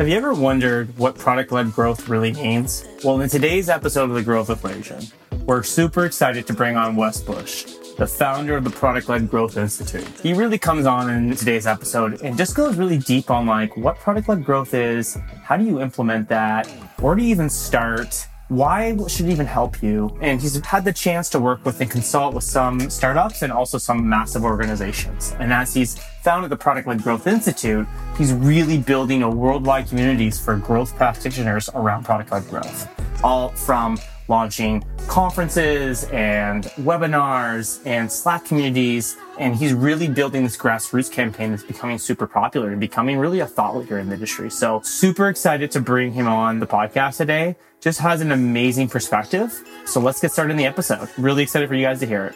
Have you ever wondered what product led growth really means? Well, in today's episode of The Growth Equation, we're super excited to bring on Wes Bush, the founder of the Product Led Growth Institute. He really comes on in today's episode and just goes really deep on like what product led growth is, how do you implement that, where do you even start? Why should it even help you? And he's had the chance to work with and consult with some startups and also some massive organizations. And as he's founded the Product Led Growth Institute, he's really building a worldwide communities for growth practitioners around product led growth. All from launching conferences and webinars and Slack communities. And he's really building this grassroots campaign that's becoming super popular and becoming really a thought leader in the industry. So super excited to bring him on the podcast today. Just has an amazing perspective. So let's get started in the episode. Really excited for you guys to hear it.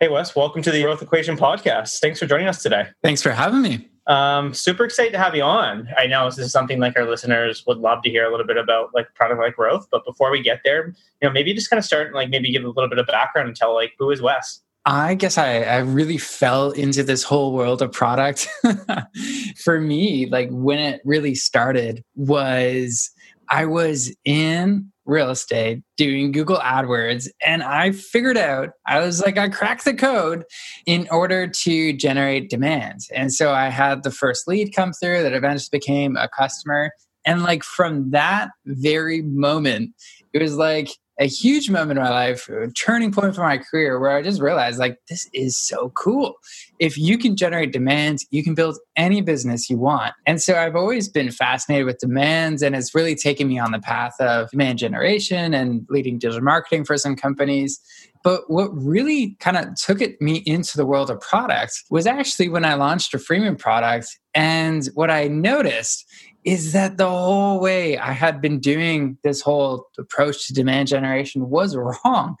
Hey, Wes, welcome to the Growth Equation podcast. Thanks for joining us today. Thanks for having me. Um, super excited to have you on. I know this is something like our listeners would love to hear a little bit about like product like growth. But before we get there, you know, maybe just kind of start like maybe give a little bit of background and tell like who is Wes? I guess I, I really fell into this whole world of product. For me, like when it really started was I was in real estate doing Google AdWords. And I figured out, I was like, I cracked the code in order to generate demands. And so I had the first lead come through that eventually became a customer. And like from that very moment, it was like, a huge moment in my life, a turning point for my career where I just realized like this is so cool. If you can generate demands, you can build any business you want. And so I've always been fascinated with demands and it's really taken me on the path of demand generation and leading digital marketing for some companies. But what really kind of took it me into the world of products was actually when I launched a freemium product. And what I noticed is that the whole way I had been doing this whole approach to demand generation was wrong.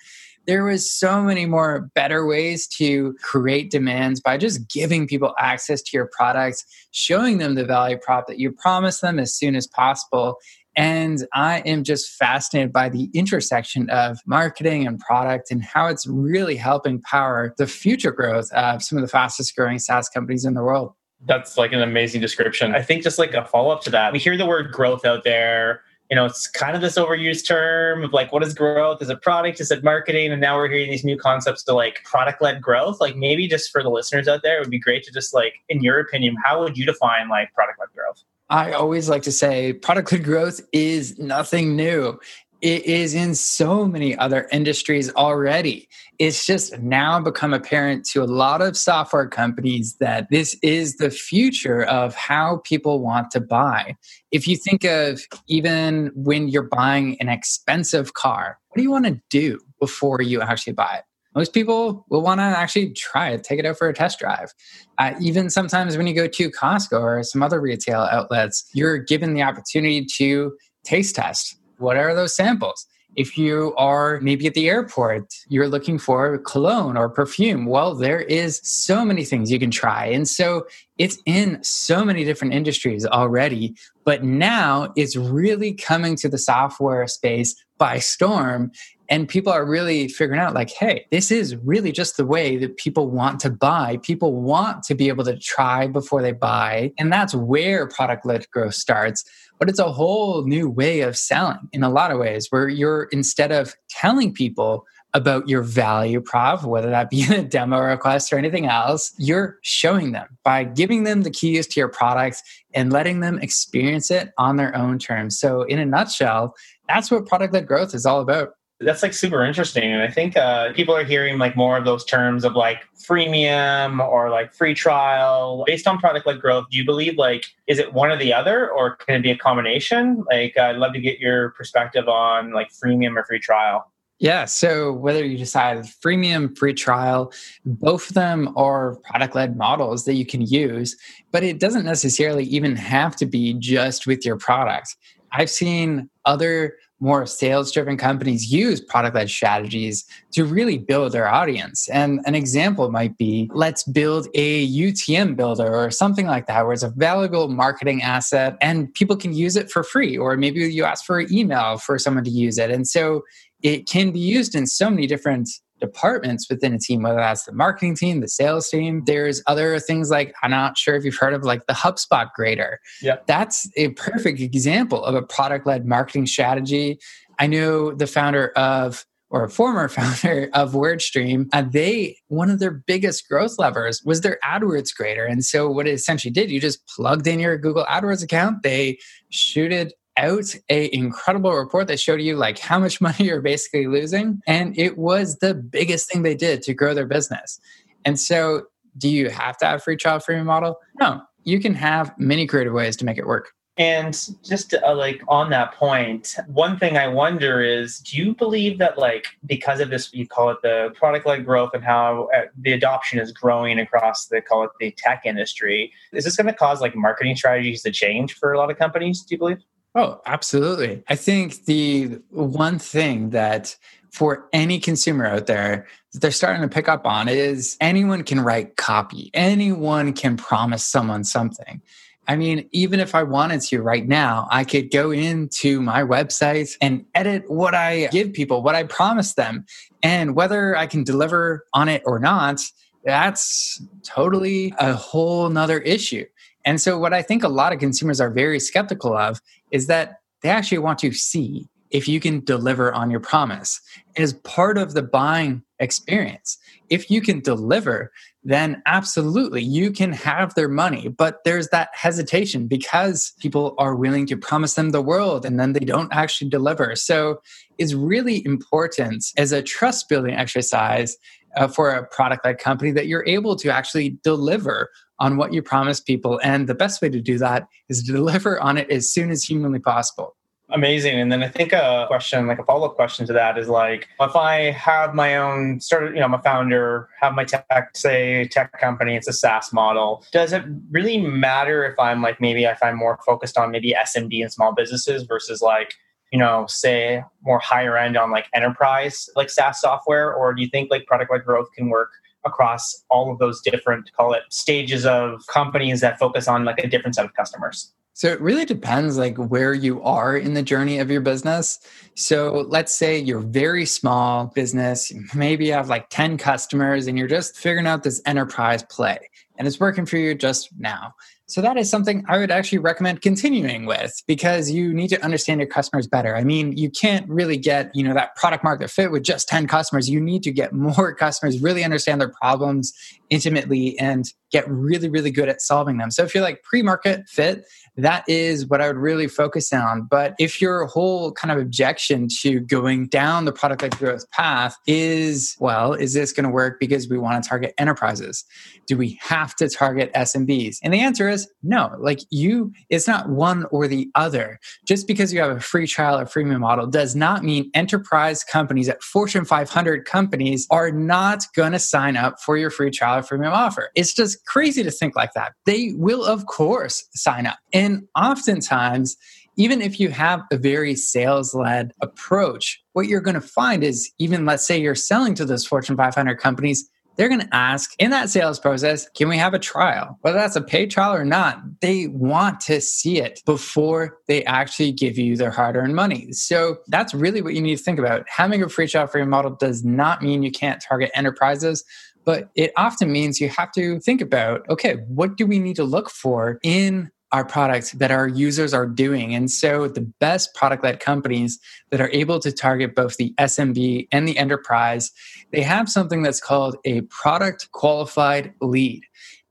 There was so many more better ways to create demands by just giving people access to your products, showing them the value prop that you promise them as soon as possible. And I am just fascinated by the intersection of marketing and product and how it's really helping power the future growth of some of the fastest growing SaaS companies in the world. That's like an amazing description. I think just like a follow up to that, we hear the word growth out there. You know, it's kind of this overused term of like, what is growth? Is it product? Is it marketing? And now we're hearing these new concepts to like product led growth. Like, maybe just for the listeners out there, it would be great to just like, in your opinion, how would you define like product led growth? I always like to say product led growth is nothing new it is in so many other industries already. It's just now become apparent to a lot of software companies that this is the future of how people want to buy. If you think of even when you're buying an expensive car, what do you want to do before you actually buy it? Most people will want to actually try it, take it out for a test drive. Uh, even sometimes when you go to Costco or some other retail outlets, you're given the opportunity to taste test what are those samples? If you are maybe at the airport, you're looking for cologne or perfume. Well, there is so many things you can try. And so it's in so many different industries already. But now it's really coming to the software space by storm. And people are really figuring out, like, hey, this is really just the way that people want to buy. People want to be able to try before they buy. And that's where product led growth starts but it's a whole new way of selling in a lot of ways where you're instead of telling people about your value prop, whether that be a demo request or anything else, you're showing them by giving them the keys to your products and letting them experience it on their own terms. So, in a nutshell, that's what product led growth is all about. That's like super interesting. And I think uh, people are hearing like more of those terms of like freemium or like free trial based on product led growth. Do you believe like, is it one or the other or can it be a combination? Like, I'd love to get your perspective on like freemium or free trial. Yeah. So whether you decide freemium, free trial, both of them are product led models that you can use, but it doesn't necessarily even have to be just with your product. I've seen other more sales driven companies use product led strategies to really build their audience. And an example might be let's build a UTM builder or something like that, where it's a valuable marketing asset and people can use it for free. Or maybe you ask for an email for someone to use it. And so it can be used in so many different departments within a team, whether that's the marketing team, the sales team. There's other things like, I'm not sure if you've heard of like the HubSpot grader. Yeah. That's a perfect example of a product led marketing strategy. I know the founder of or a former founder of WordStream, uh, they one of their biggest growth levers was their AdWords grader. And so what it essentially did, you just plugged in your Google AdWords account, they shooted out a incredible report that showed you like how much money you're basically losing and it was the biggest thing they did to grow their business and so do you have to have free trial free model no you can have many creative ways to make it work and just uh, like on that point, one thing I wonder is do you believe that, like, because of this, you call it the product led growth and how uh, the adoption is growing across the, call it the tech industry, is this going to cause like marketing strategies to change for a lot of companies? Do you believe? Oh, absolutely. I think the one thing that for any consumer out there that they're starting to pick up on is anyone can write copy, anyone can promise someone something. I mean, even if I wanted to right now, I could go into my website and edit what I give people, what I promise them. And whether I can deliver on it or not, that's totally a whole nother issue. And so, what I think a lot of consumers are very skeptical of is that they actually want to see if you can deliver on your promise as part of the buying experience. If you can deliver, then absolutely you can have their money. But there's that hesitation because people are willing to promise them the world and then they don't actually deliver. So it's really important as a trust building exercise uh, for a product like company that you're able to actually deliver on what you promise people. And the best way to do that is to deliver on it as soon as humanly possible. Amazing. And then I think a question, like a follow up question to that is like, if I have my own started, you know, I'm a founder, have my tech, say tech company, it's a SaaS model. Does it really matter if I'm like, maybe if I'm more focused on maybe SMB and small businesses versus like, you know, say more higher end on like enterprise, like SaaS software? Or do you think like product led growth can work across all of those different call it stages of companies that focus on like a different set of customers so it really depends like where you are in the journey of your business. So let's say you're very small business, maybe you have like 10 customers and you're just figuring out this enterprise play and it's working for you just now. So that is something I would actually recommend continuing with because you need to understand your customers better. I mean, you can't really get, you know, that product market fit with just 10 customers. You need to get more customers, really understand their problems intimately and get really really good at solving them. So if you're like pre-market fit, that is what I would really focus on. But if your whole kind of objection to going down the product led growth path is, well, is this going to work because we want to target enterprises? Do we have to target SMBs? And the answer is no. Like you, it's not one or the other. Just because you have a free trial or freemium model does not mean enterprise companies at Fortune 500 companies are not going to sign up for your free trial or freemium offer. It's just crazy to think like that. They will, of course, sign up. And oftentimes, even if you have a very sales led approach, what you're going to find is even let's say you're selling to those Fortune 500 companies, they're going to ask in that sales process, can we have a trial? Whether that's a paid trial or not, they want to see it before they actually give you their hard earned money. So that's really what you need to think about. Having a free trial for your model does not mean you can't target enterprises. But it often means you have to think about okay, what do we need to look for in our products that our users are doing. And so the best product led companies that are able to target both the SMB and the enterprise, they have something that's called a product qualified lead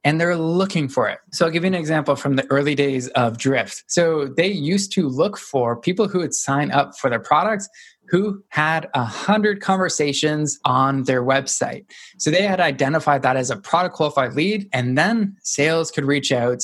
and they're looking for it. So I'll give you an example from the early days of Drift. So they used to look for people who would sign up for their products who had a hundred conversations on their website. So they had identified that as a product qualified lead, and then sales could reach out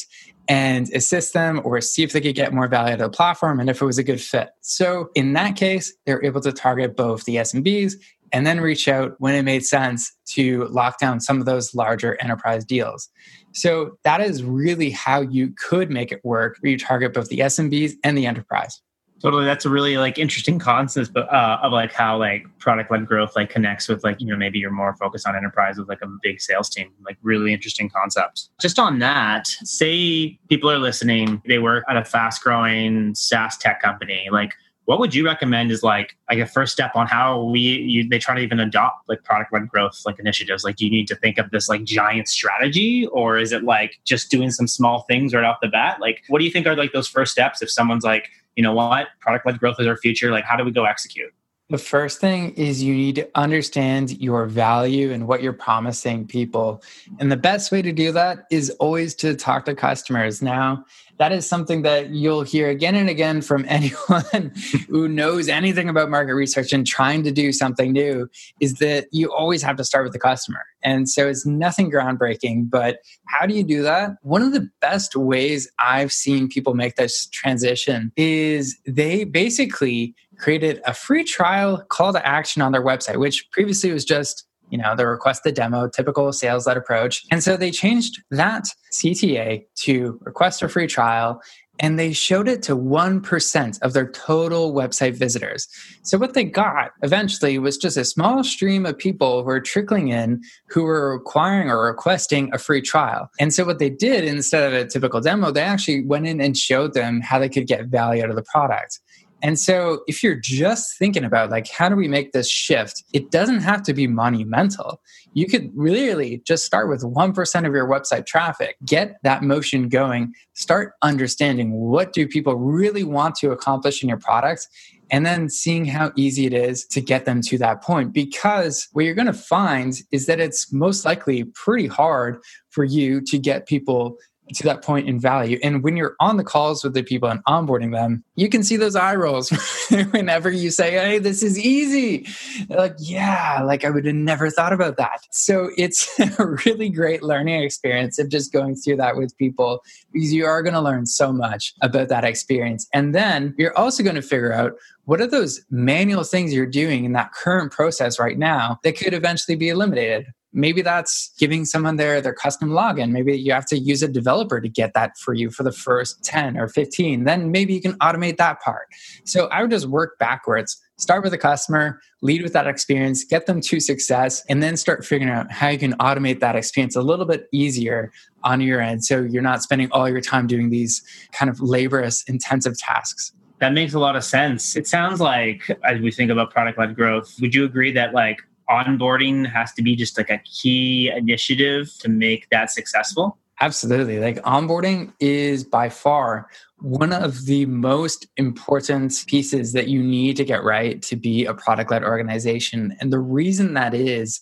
and assist them or see if they could get more value out of the platform and if it was a good fit. So in that case, they're able to target both the SMBs and then reach out when it made sense to lock down some of those larger enterprise deals. So that is really how you could make it work where you target both the SMBs and the enterprise totally that's a really like interesting concept uh, of like how like product led growth like connects with like you know maybe you're more focused on enterprise with like a big sales team like really interesting concept just on that say people are listening they work at a fast growing saas tech company like what would you recommend is like like a first step on how we you, they try to even adopt like product led growth like initiatives? Like, do you need to think of this like giant strategy, or is it like just doing some small things right off the bat? Like, what do you think are like those first steps if someone's like, you know what, product led growth is our future? Like, how do we go execute? The first thing is you need to understand your value and what you're promising people. And the best way to do that is always to talk to customers. Now, that is something that you'll hear again and again from anyone who knows anything about market research and trying to do something new is that you always have to start with the customer. And so it's nothing groundbreaking, but how do you do that? One of the best ways I've seen people make this transition is they basically created a free trial call to action on their website, which previously was just you know the request the demo typical sales led approach and so they changed that cta to request a free trial and they showed it to 1% of their total website visitors. So, what they got eventually was just a small stream of people who were trickling in who were requiring or requesting a free trial. And so, what they did instead of a typical demo, they actually went in and showed them how they could get value out of the product. And so if you're just thinking about like how do we make this shift, it doesn't have to be monumental. You could really just start with 1% of your website traffic, get that motion going, start understanding what do people really want to accomplish in your product and then seeing how easy it is to get them to that point because what you're going to find is that it's most likely pretty hard for you to get people to that point in value. And when you're on the calls with the people and onboarding them, you can see those eye rolls whenever you say, Hey, this is easy. They're like, yeah, like I would have never thought about that. So it's a really great learning experience of just going through that with people because you are going to learn so much about that experience. And then you're also going to figure out what are those manual things you're doing in that current process right now that could eventually be eliminated maybe that's giving someone their their custom login. Maybe you have to use a developer to get that for you for the first 10 or 15 then maybe you can automate that part. So i would just work backwards start with the customer lead with that experience get them to success and then start figuring out how you can automate that experience a little bit easier on your end. So you're not spending all your time doing these kind of laborious intensive tasks. That makes a lot of sense. It sounds like as we think about product led growth, would you agree that like onboarding has to be just like a key initiative to make that successful? Absolutely. Like onboarding is by far one of the most important pieces that you need to get right to be a product led organization. And the reason that is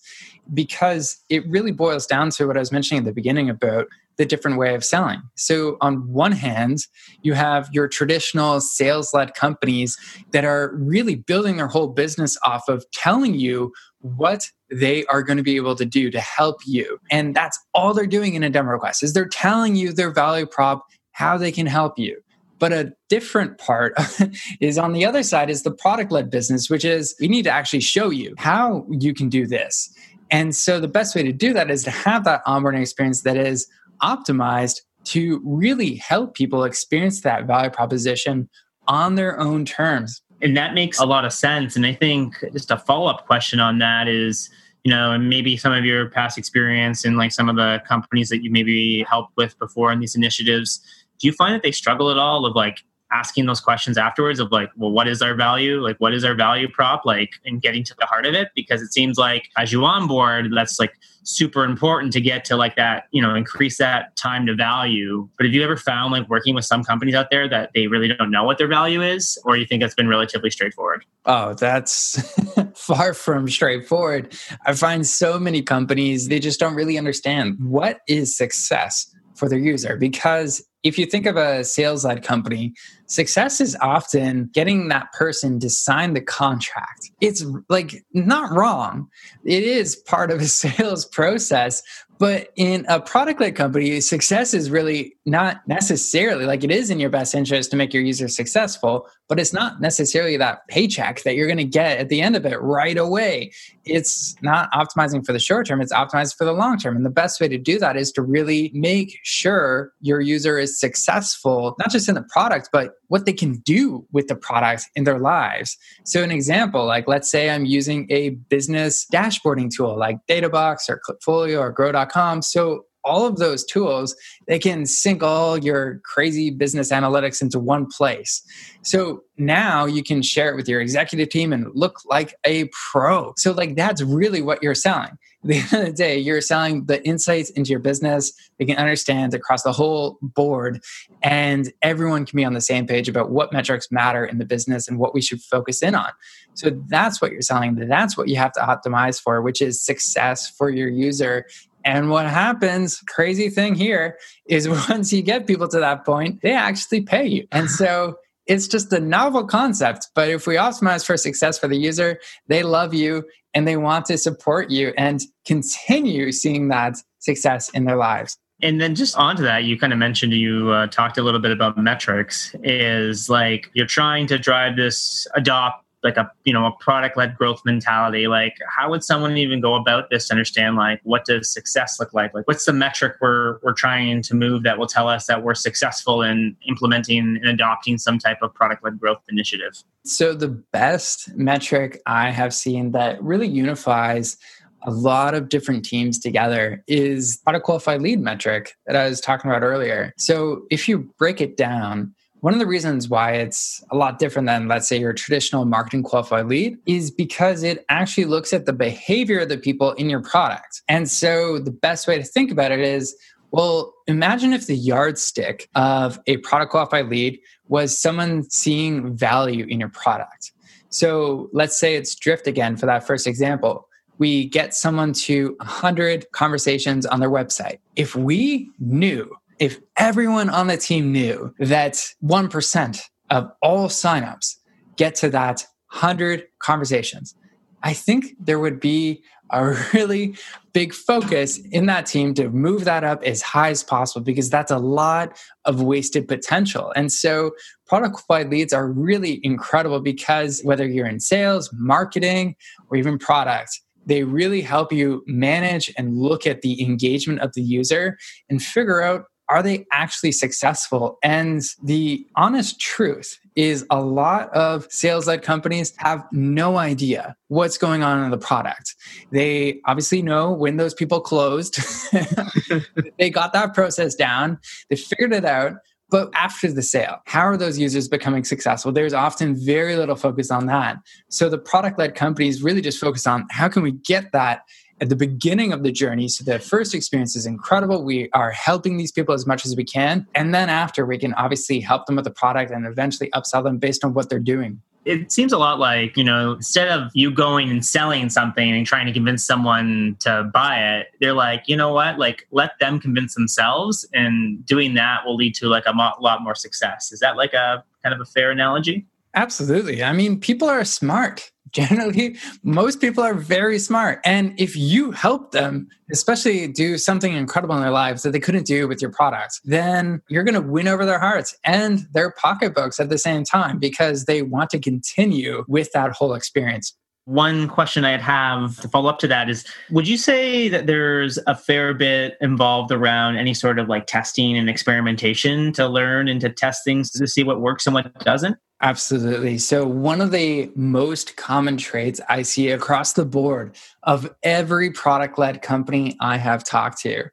because it really boils down to what I was mentioning at the beginning about the different way of selling. So, on one hand, you have your traditional sales led companies that are really building their whole business off of telling you what they are going to be able to do to help you. And that's all they're doing in a demo request is they're telling you their value prop, how they can help you. But a different part is on the other side is the product led business, which is we need to actually show you how you can do this. And so the best way to do that is to have that onboarding experience that is optimized to really help people experience that value proposition on their own terms. And that makes a lot of sense. And I think just a follow up question on that is, you know, and maybe some of your past experience in like some of the companies that you maybe helped with before in these initiatives, do you find that they struggle at all of like asking those questions afterwards of like well what is our value like what is our value prop like and getting to the heart of it because it seems like as you onboard that's like super important to get to like that you know increase that time to value. But have you ever found like working with some companies out there that they really don't know what their value is or you think that's been relatively straightforward? Oh that's far from straightforward. I find so many companies they just don't really understand what is success for their user. Because if you think of a sales led company, success is often getting that person to sign the contract. It's like not wrong. It is part of a sales process, but in a product led company, success is really not necessarily like it is in your best interest to make your user successful, but it's not necessarily that paycheck that you're going to get at the end of it right away. It's not optimizing for the short term, it's optimized for the long term. And the best way to do that is to really make sure your user is successful, not just in the product, but what they can do with the product in their lives. So, an example, like let's say I'm using a business dashboarding tool like Databox or Klipfolio or Grow.com. So, all of those tools, they can sync all your crazy business analytics into one place. So now you can share it with your executive team and look like a pro. So, like, that's really what you're selling. At the end of the day, you're selling the insights into your business. They can understand across the whole board, and everyone can be on the same page about what metrics matter in the business and what we should focus in on. So, that's what you're selling. That's what you have to optimize for, which is success for your user and what happens, crazy thing here, is once you get people to that point, they actually pay you. And so it's just a novel concept. But if we optimize for success for the user, they love you and they want to support you and continue seeing that success in their lives. And then just onto that, you kind of mentioned you uh, talked a little bit about metrics. Is like you're trying to drive this adopt like a you know a product led growth mentality like how would someone even go about this to understand like what does success look like like what's the metric we're we're trying to move that will tell us that we're successful in implementing and adopting some type of product led growth initiative so the best metric i have seen that really unifies a lot of different teams together is product qualified lead metric that I was talking about earlier. So if you break it down, one of the reasons why it's a lot different than, let's say, your traditional marketing qualified lead is because it actually looks at the behavior of the people in your product. And so the best way to think about it is well, imagine if the yardstick of a product qualified lead was someone seeing value in your product. So let's say it's Drift again for that first example. We get someone to 100 conversations on their website. If we knew if everyone on the team knew that 1% of all signups get to that 100 conversations, I think there would be a really big focus in that team to move that up as high as possible because that's a lot of wasted potential. And so product qualified leads are really incredible because whether you're in sales, marketing, or even product, they really help you manage and look at the engagement of the user and figure out are they actually successful? And the honest truth is a lot of sales led companies have no idea what's going on in the product. They obviously know when those people closed, they got that process down, they figured it out. But after the sale, how are those users becoming successful? There's often very little focus on that. So the product led companies really just focus on how can we get that at the beginning of the journey. So the first experience is incredible. We are helping these people as much as we can. And then after, we can obviously help them with the product and eventually upsell them based on what they're doing it seems a lot like you know instead of you going and selling something and trying to convince someone to buy it they're like you know what like let them convince themselves and doing that will lead to like a lot more success is that like a kind of a fair analogy absolutely i mean people are smart generally most people are very smart and if you help them especially do something incredible in their lives that they couldn't do with your product then you're going to win over their hearts and their pocketbooks at the same time because they want to continue with that whole experience one question I'd have to follow up to that is Would you say that there's a fair bit involved around any sort of like testing and experimentation to learn and to test things to see what works and what doesn't? Absolutely. So, one of the most common traits I see across the board of every product led company I have talked to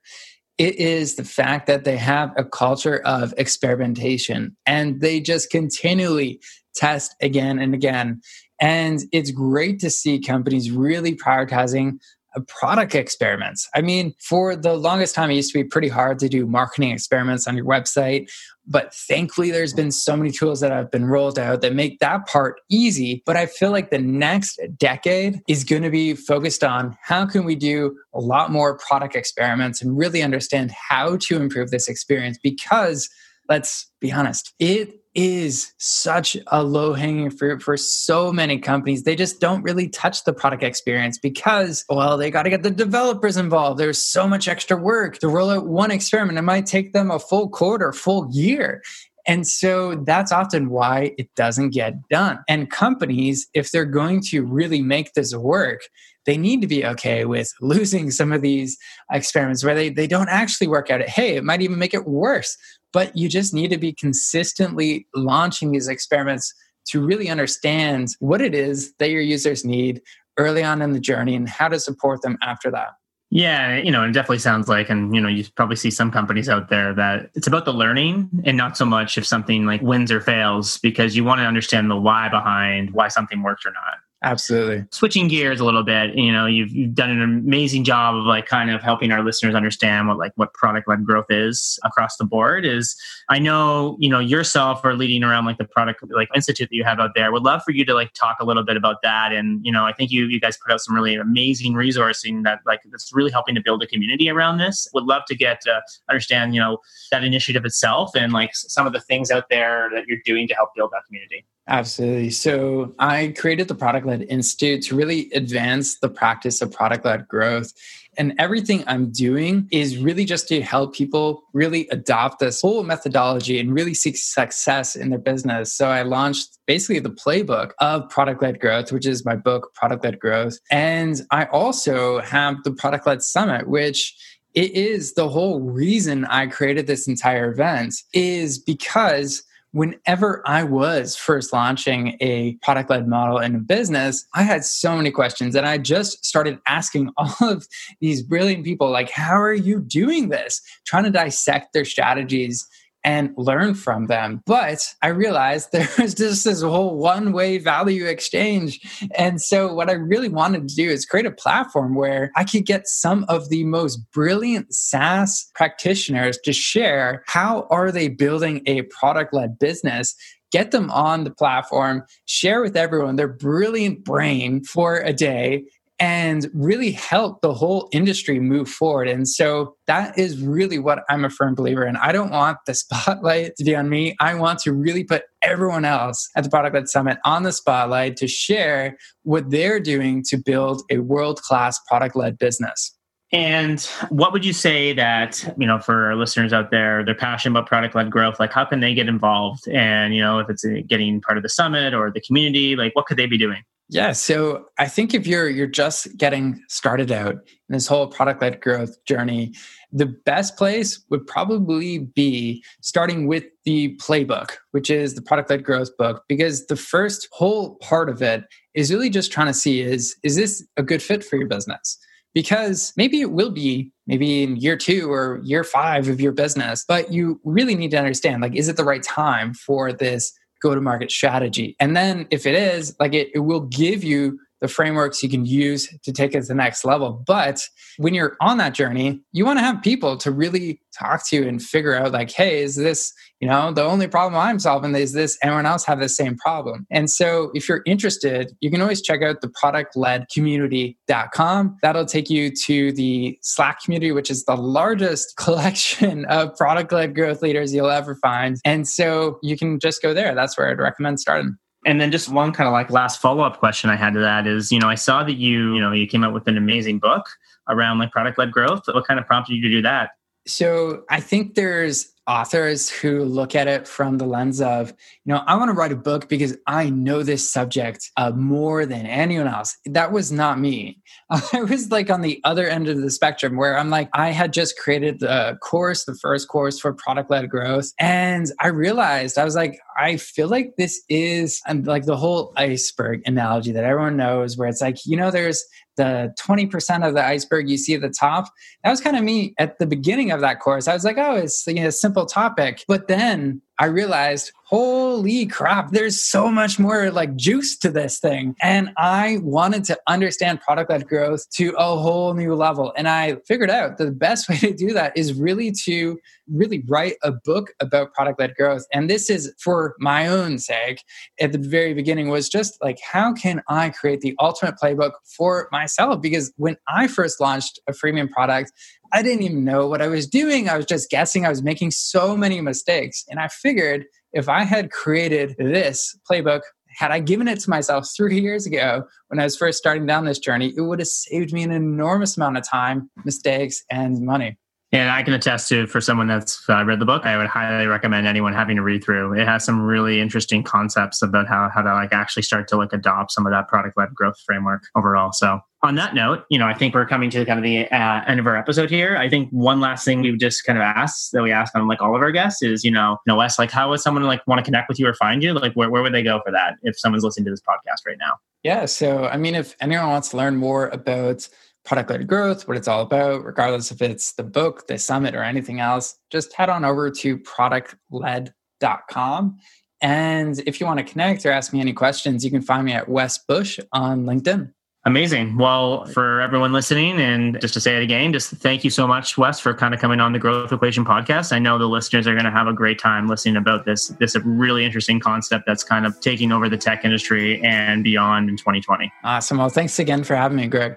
it is the fact that they have a culture of experimentation and they just continually test again and again. And it's great to see companies really prioritizing product experiments. I mean, for the longest time, it used to be pretty hard to do marketing experiments on your website. But thankfully, there's been so many tools that have been rolled out that make that part easy. But I feel like the next decade is going to be focused on how can we do a lot more product experiments and really understand how to improve this experience because let's be honest, it is such a low hanging fruit for so many companies. They just don't really touch the product experience because, well, they got to get the developers involved. There's so much extra work to roll out one experiment. It might take them a full quarter, full year. And so that's often why it doesn't get done. And companies, if they're going to really make this work, they need to be okay with losing some of these experiments where they, they don't actually work out. It. Hey, it might even make it worse but you just need to be consistently launching these experiments to really understand what it is that your users need early on in the journey and how to support them after that. Yeah, you know, it definitely sounds like, and you know, you probably see some companies out there that it's about the learning and not so much if something like wins or fails, because you want to understand the why behind why something works or not. Absolutely. Switching gears a little bit, you know, you've, you've done an amazing job of like kind of helping our listeners understand what like what product led growth is across the board. Is I know you know yourself are leading around like the product like institute that you have out there. Would love for you to like talk a little bit about that. And you know, I think you you guys put out some really amazing resourcing that like that's really helping to build a community around this. Would love to get to understand you know that initiative itself and like some of the things out there that you're doing to help build that community. Absolutely. So I created the Product Led Institute to really advance the practice of product led growth. And everything I'm doing is really just to help people really adopt this whole methodology and really seek success in their business. So I launched basically the playbook of product led growth, which is my book, Product Led Growth. And I also have the Product Led Summit, which it is the whole reason I created this entire event is because whenever I was first launching a product led model in a business, I had so many questions. And I just started asking all of these brilliant people, like, how are you doing this? Trying to dissect their strategies and learn from them. But I realized there was just this whole one way value exchange. And so, what I really wanted to do is create a platform where I could get some of the most brilliant SaaS practitioners to share how are they building a product led business get them on the platform, share with everyone their brilliant brain for a day, and really help the whole industry move forward. And so that is really what I'm a firm believer in. I don't want the spotlight to be on me. I want to really put everyone else at the Product Led Summit on the spotlight to share what they're doing to build a world class product led business. And what would you say that, you know, for our listeners out there, they're passionate about product led growth, like how can they get involved? And, you know, if it's uh, getting part of the summit or the community, like what could they be doing? Yeah, so I think if you're you're just getting started out in this whole product led growth journey, the best place would probably be starting with the playbook, which is the product led growth book, because the first whole part of it is really just trying to see is is this a good fit for your business? Because maybe it will be maybe in year two or year five of your business, but you really need to understand like, is it the right time for this go to market strategy. And then if it is, like it, it will give you the frameworks you can use to take it to the next level. But when you're on that journey, you want to have people to really talk to you and figure out, like, hey, is this, you know, the only problem I'm solving is this, everyone else have the same problem. And so if you're interested, you can always check out the productledcommunity.com. That'll take you to the Slack community, which is the largest collection of product led growth leaders you'll ever find. And so you can just go there. That's where I'd recommend starting and then just one kind of like last follow-up question i had to that is you know i saw that you you know you came out with an amazing book around like product-led growth. What kind of prompted you to do that? So i think there's authors who look at it from the lens of, you know, I want to write a book because I know this subject uh, more than anyone else. That was not me. I was like on the other end of the spectrum where I'm like, I had just created the course, the first course for product led growth. And I realized, I was like, I feel like this is like the whole iceberg analogy that everyone knows, where it's like, you know, there's the 20% of the iceberg you see at the top. That was kind of me at the beginning of that course. I was like, oh, it's you know, a simple topic. But then I realized, holy crap, there's so much more like juice to this thing. And I wanted to understand product led growth to a whole new level. And I figured out the best way to do that is really to really write a book about product led growth. And this is for my own sake at the very beginning was just like, how can I create the ultimate playbook for myself? Because when I first launched a freemium product, I didn't even know what I was doing. I was just guessing. I was making so many mistakes. And I figured if I had created this playbook, had I given it to myself three years ago when I was first starting down this journey, it would have saved me an enormous amount of time, mistakes, and money. And I can attest to for someone that's uh, read the book, I would highly recommend anyone having to read through. It has some really interesting concepts about how, how to like actually start to like adopt some of that product led growth framework overall. So on that note, you know, I think we're coming to kind of the uh, end of our episode here. I think one last thing we've just kind of asked that we ask on like all of our guests is, you know, no Wes, like how would someone like want to connect with you or find you? Like where, where would they go for that if someone's listening to this podcast right now? Yeah. So, I mean, if anyone wants to learn more about product led growth, what it's all about, regardless if it's the book, the summit, or anything else, just head on over to productled.com. And if you want to connect or ask me any questions, you can find me at Wes Bush on LinkedIn. Amazing. Well, for everyone listening, and just to say it again, just thank you so much, Wes, for kind of coming on the Growth Equation podcast. I know the listeners are going to have a great time listening about this this really interesting concept that's kind of taking over the tech industry and beyond in 2020. Awesome. Well, thanks again for having me, Greg.